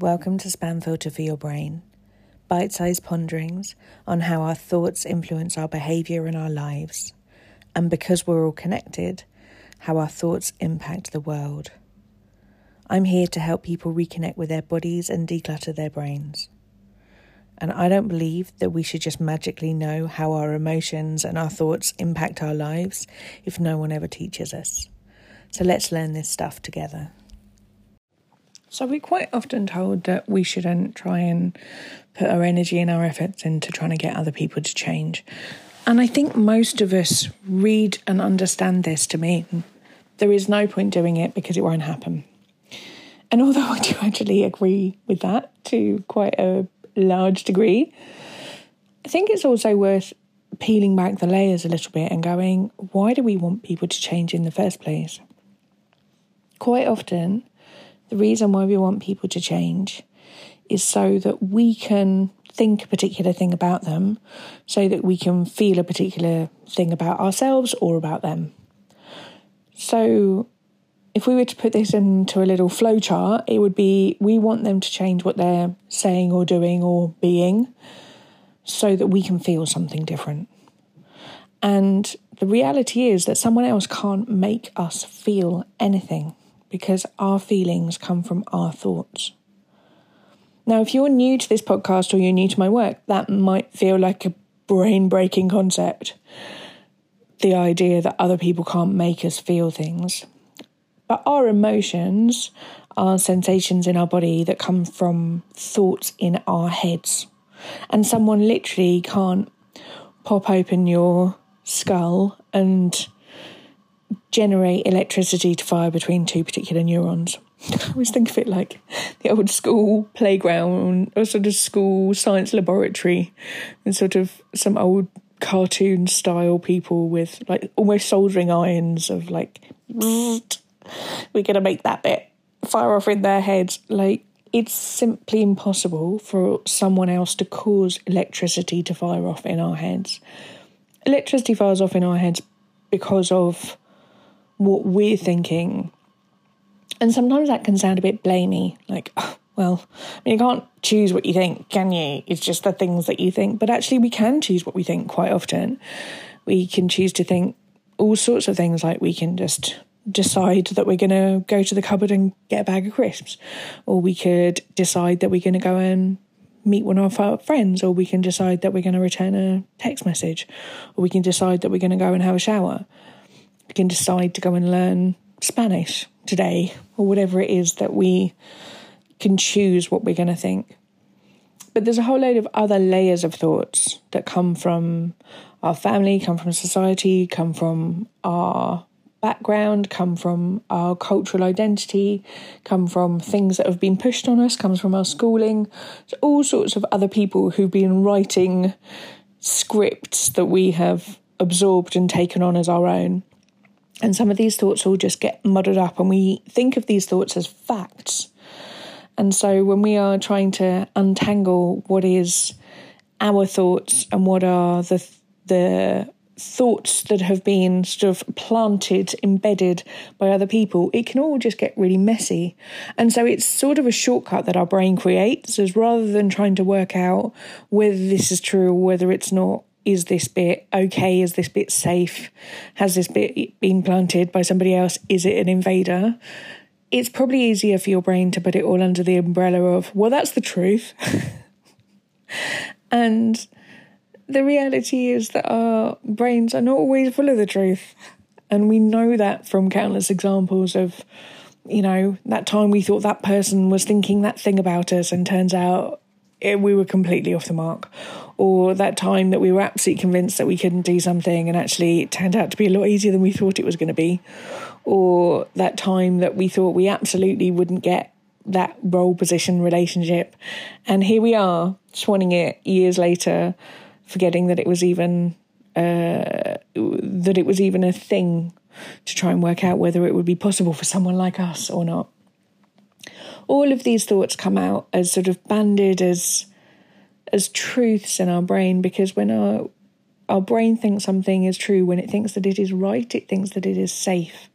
Welcome to Spam Filter for Your Brain. Bite sized ponderings on how our thoughts influence our behaviour and our lives. And because we're all connected, how our thoughts impact the world. I'm here to help people reconnect with their bodies and declutter their brains. And I don't believe that we should just magically know how our emotions and our thoughts impact our lives if no one ever teaches us. So let's learn this stuff together. So we're quite often told that we shouldn't try and put our energy and our efforts into trying to get other people to change. And I think most of us read and understand this to mean there is no point doing it because it won't happen. And although I do actually agree with that to quite a large degree, I think it's also worth peeling back the layers a little bit and going, why do we want people to change in the first place? Quite often, the reason why we want people to change is so that we can think a particular thing about them, so that we can feel a particular thing about ourselves or about them. So, if we were to put this into a little flow chart, it would be we want them to change what they're saying or doing or being so that we can feel something different. And the reality is that someone else can't make us feel anything because our feelings come from our thoughts. Now, if you're new to this podcast or you're new to my work, that might feel like a brain breaking concept. The idea that other people can't make us feel things. But our emotions are sensations in our body that come from thoughts in our heads. And someone literally can't pop open your skull and generate electricity to fire between two particular neurons. I always think of it like the old school playground or sort of school science laboratory and sort of some old cartoon style people with like almost soldering irons of like we're gonna make that bit fire off in their heads. Like it's simply impossible for someone else to cause electricity to fire off in our heads. Electricity fires off in our heads because of what we're thinking. And sometimes that can sound a bit blamey, like, oh, well, I mean, you can't choose what you think, can you? It's just the things that you think. But actually, we can choose what we think quite often. We can choose to think all sorts of things, like we can just decide that we're going to go to the cupboard and get a bag of crisps, or we could decide that we're going to go and meet one of our friends, or we can decide that we're going to return a text message, or we can decide that we're going to go and have a shower can decide to go and learn Spanish today or whatever it is that we can choose what we're going to think. But there's a whole load of other layers of thoughts that come from our family, come from society, come from our background, come from our cultural identity, come from things that have been pushed on us, comes from our schooling, so all sorts of other people who've been writing scripts that we have absorbed and taken on as our own. And some of these thoughts all just get muddled up, and we think of these thoughts as facts. And so when we are trying to untangle what is our thoughts and what are the the thoughts that have been sort of planted, embedded by other people, it can all just get really messy. And so it's sort of a shortcut that our brain creates, as rather than trying to work out whether this is true or whether it's not, is this bit okay? Is this bit safe? Has this bit been planted by somebody else? Is it an invader? It's probably easier for your brain to put it all under the umbrella of, well, that's the truth. and the reality is that our brains are not always full of the truth. And we know that from countless examples of, you know, that time we thought that person was thinking that thing about us, and turns out we were completely off the mark. Or that time that we were absolutely convinced that we couldn't do something and actually it turned out to be a lot easier than we thought it was going to be. Or that time that we thought we absolutely wouldn't get that role position relationship. And here we are, swanning it years later, forgetting that it was even uh, that it was even a thing to try and work out whether it would be possible for someone like us or not all of these thoughts come out as sort of banded as as truths in our brain because when our our brain thinks something is true when it thinks that it is right it thinks that it is safe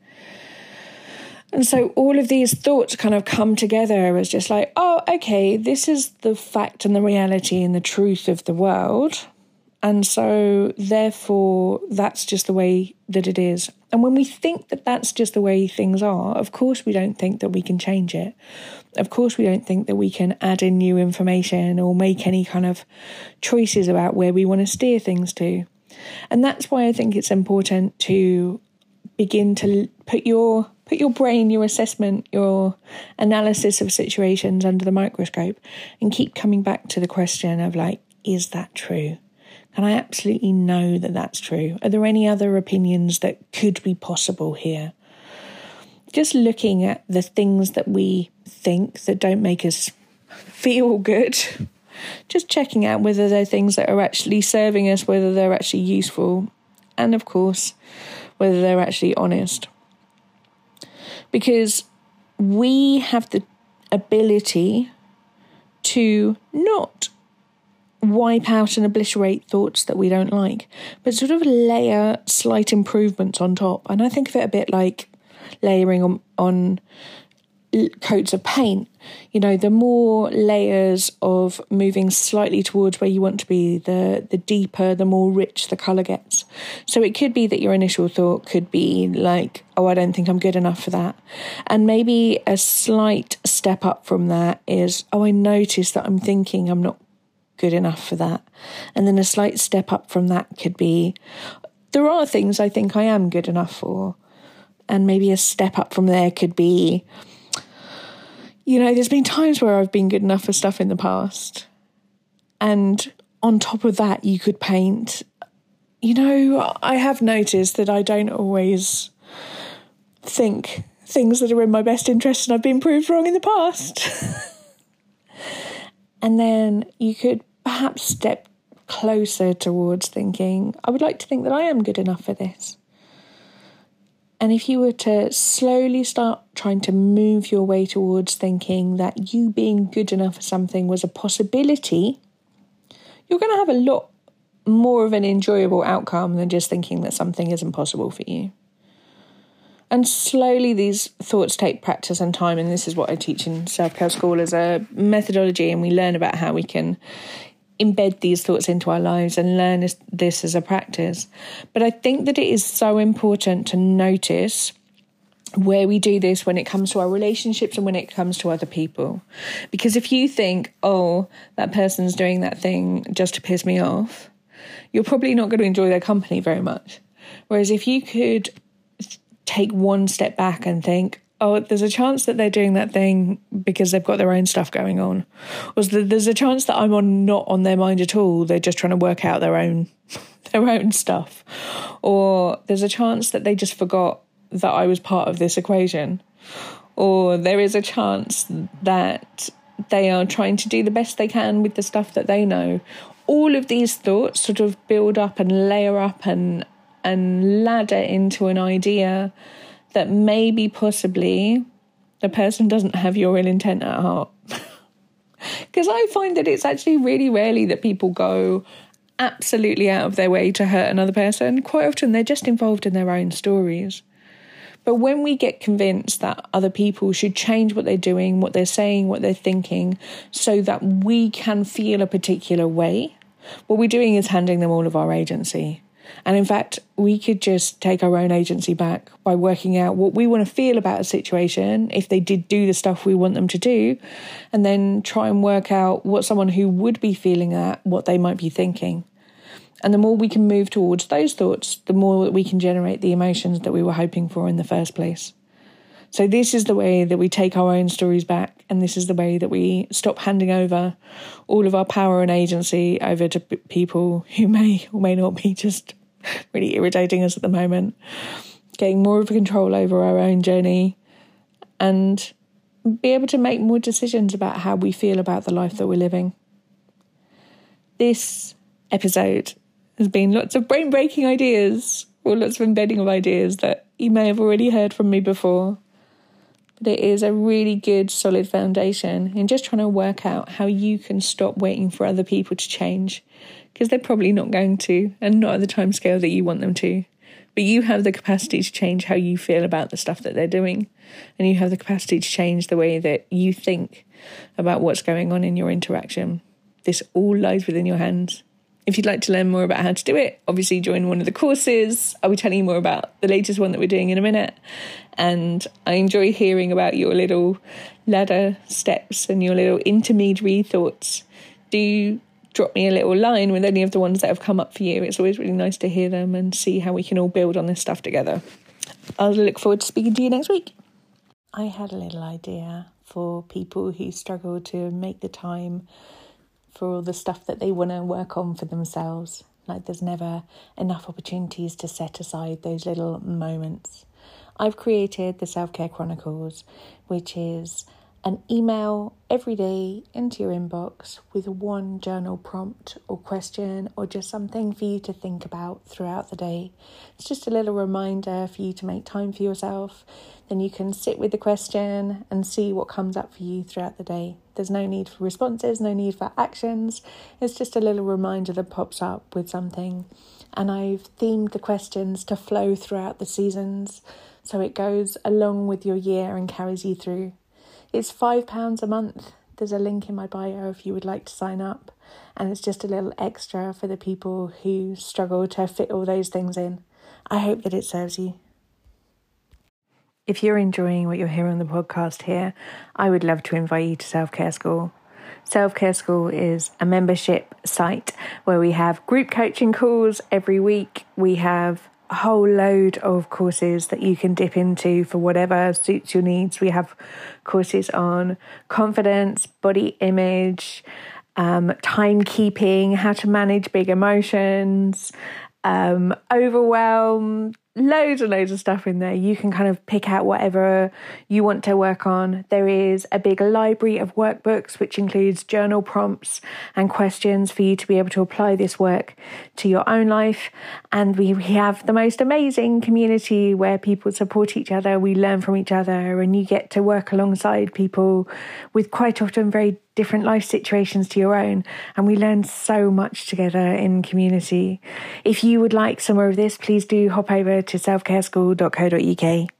And so all of these thoughts kind of come together as just like, oh, okay, this is the fact and the reality and the truth of the world. And so, therefore, that's just the way that it is. And when we think that that's just the way things are, of course, we don't think that we can change it. Of course, we don't think that we can add in new information or make any kind of choices about where we want to steer things to. And that's why I think it's important to begin to put your put your brain, your assessment, your analysis of situations under the microscope and keep coming back to the question of like, is that true? Can I absolutely know that that's true? Are there any other opinions that could be possible here? Just looking at the things that we think that don't make us feel good, just checking out whether they're things that are actually serving us, whether they're actually useful, and of course, whether they're actually honest because we have the ability to not wipe out and obliterate thoughts that we don't like, but sort of layer slight improvements on top. And I think of it a bit like layering on, on coats of paint. You know, the more layers of moving slightly towards where you want to be, the the deeper, the more rich the color gets. So it could be that your initial thought could be like, "Oh, I don't think I'm good enough for that," and maybe a slight step up from that is, "Oh, I notice that I'm thinking I'm not good enough for that," and then a slight step up from that could be, "There are things I think I am good enough for," and maybe a step up from there could be you know, there's been times where I've been good enough for stuff in the past. And on top of that, you could paint. You know, I have noticed that I don't always think things that are in my best interest, and I've been proved wrong in the past. and then you could perhaps step closer towards thinking, I would like to think that I am good enough for this. And if you were to slowly start trying to move your way towards thinking that you being good enough for something was a possibility, you're going to have a lot more of an enjoyable outcome than just thinking that something isn't possible for you. And slowly, these thoughts take practice and time. And this is what I teach in Self Care School as a methodology. And we learn about how we can embed these thoughts into our lives and learn this as a practice. But I think that it is so important to notice where we do this when it comes to our relationships and when it comes to other people. Because if you think, oh, that person's doing that thing just to piss me off, you're probably not going to enjoy their company very much. Whereas if you could take one step back and think, oh, there's a chance that they're doing that thing because they've got their own stuff going on. Or there's a chance that I'm on not on their mind at all. They're just trying to work out their own their own stuff. Or there's a chance that they just forgot that I was part of this equation. Or there is a chance that they are trying to do the best they can with the stuff that they know. All of these thoughts sort of build up and layer up and and ladder into an idea that maybe possibly the person doesn't have your ill intent at heart. Because I find that it's actually really rarely that people go absolutely out of their way to hurt another person. Quite often they're just involved in their own stories. But when we get convinced that other people should change what they're doing, what they're saying, what they're thinking, so that we can feel a particular way, what we're doing is handing them all of our agency. And in fact, we could just take our own agency back by working out what we want to feel about a situation if they did do the stuff we want them to do, and then try and work out what someone who would be feeling that, what they might be thinking. And the more we can move towards those thoughts, the more we can generate the emotions that we were hoping for in the first place. So, this is the way that we take our own stories back, and this is the way that we stop handing over all of our power and agency over to people who may or may not be just really irritating us at the moment. Getting more of a control over our own journey and be able to make more decisions about how we feel about the life that we're living. This episode has been lots of brain breaking ideas or lots of embedding of ideas that you may have already heard from me before it is a really good, solid foundation in just trying to work out how you can stop waiting for other people to change because they're probably not going to and not at the time scale that you want them to. but you have the capacity to change how you feel about the stuff that they're doing. And you have the capacity to change the way that you think about what's going on in your interaction. This all lies within your hands. If you'd like to learn more about how to do it, obviously join one of the courses. I'll be telling you more about the latest one that we're doing in a minute. And I enjoy hearing about your little ladder steps and your little intermediary thoughts. Do drop me a little line with any of the ones that have come up for you. It's always really nice to hear them and see how we can all build on this stuff together. I'll look forward to speaking to you next week. I had a little idea for people who struggle to make the time for all the stuff that they want to work on for themselves. Like there's never enough opportunities to set aside those little moments. I've created the Self Care Chronicles, which is an email every day into your inbox with one journal prompt or question or just something for you to think about throughout the day. It's just a little reminder for you to make time for yourself. Then you can sit with the question and see what comes up for you throughout the day. There's no need for responses, no need for actions. It's just a little reminder that pops up with something. And I've themed the questions to flow throughout the seasons so it goes along with your year and carries you through. It's £5 a month. There's a link in my bio if you would like to sign up. And it's just a little extra for the people who struggle to fit all those things in. I hope that it serves you. If you're enjoying what you're hearing on the podcast here, I would love to invite you to Self Care School. Self Care School is a membership site where we have group coaching calls every week. We have whole load of courses that you can dip into for whatever suits your needs. We have courses on confidence, body image, um, timekeeping, how to manage big emotions, um, overwhelm, loads and loads of stuff in there. You can kind of pick out whatever you want to work on. There is a big library of workbooks, which includes journal prompts and questions for you to be able to apply this work to your own life. And we, we have the most amazing community where people support each other, we learn from each other, and you get to work alongside people with quite often very different life situations to your own. And we learn so much together in community. If you would like some more of this, please do hop over to selfcareschool.co.uk.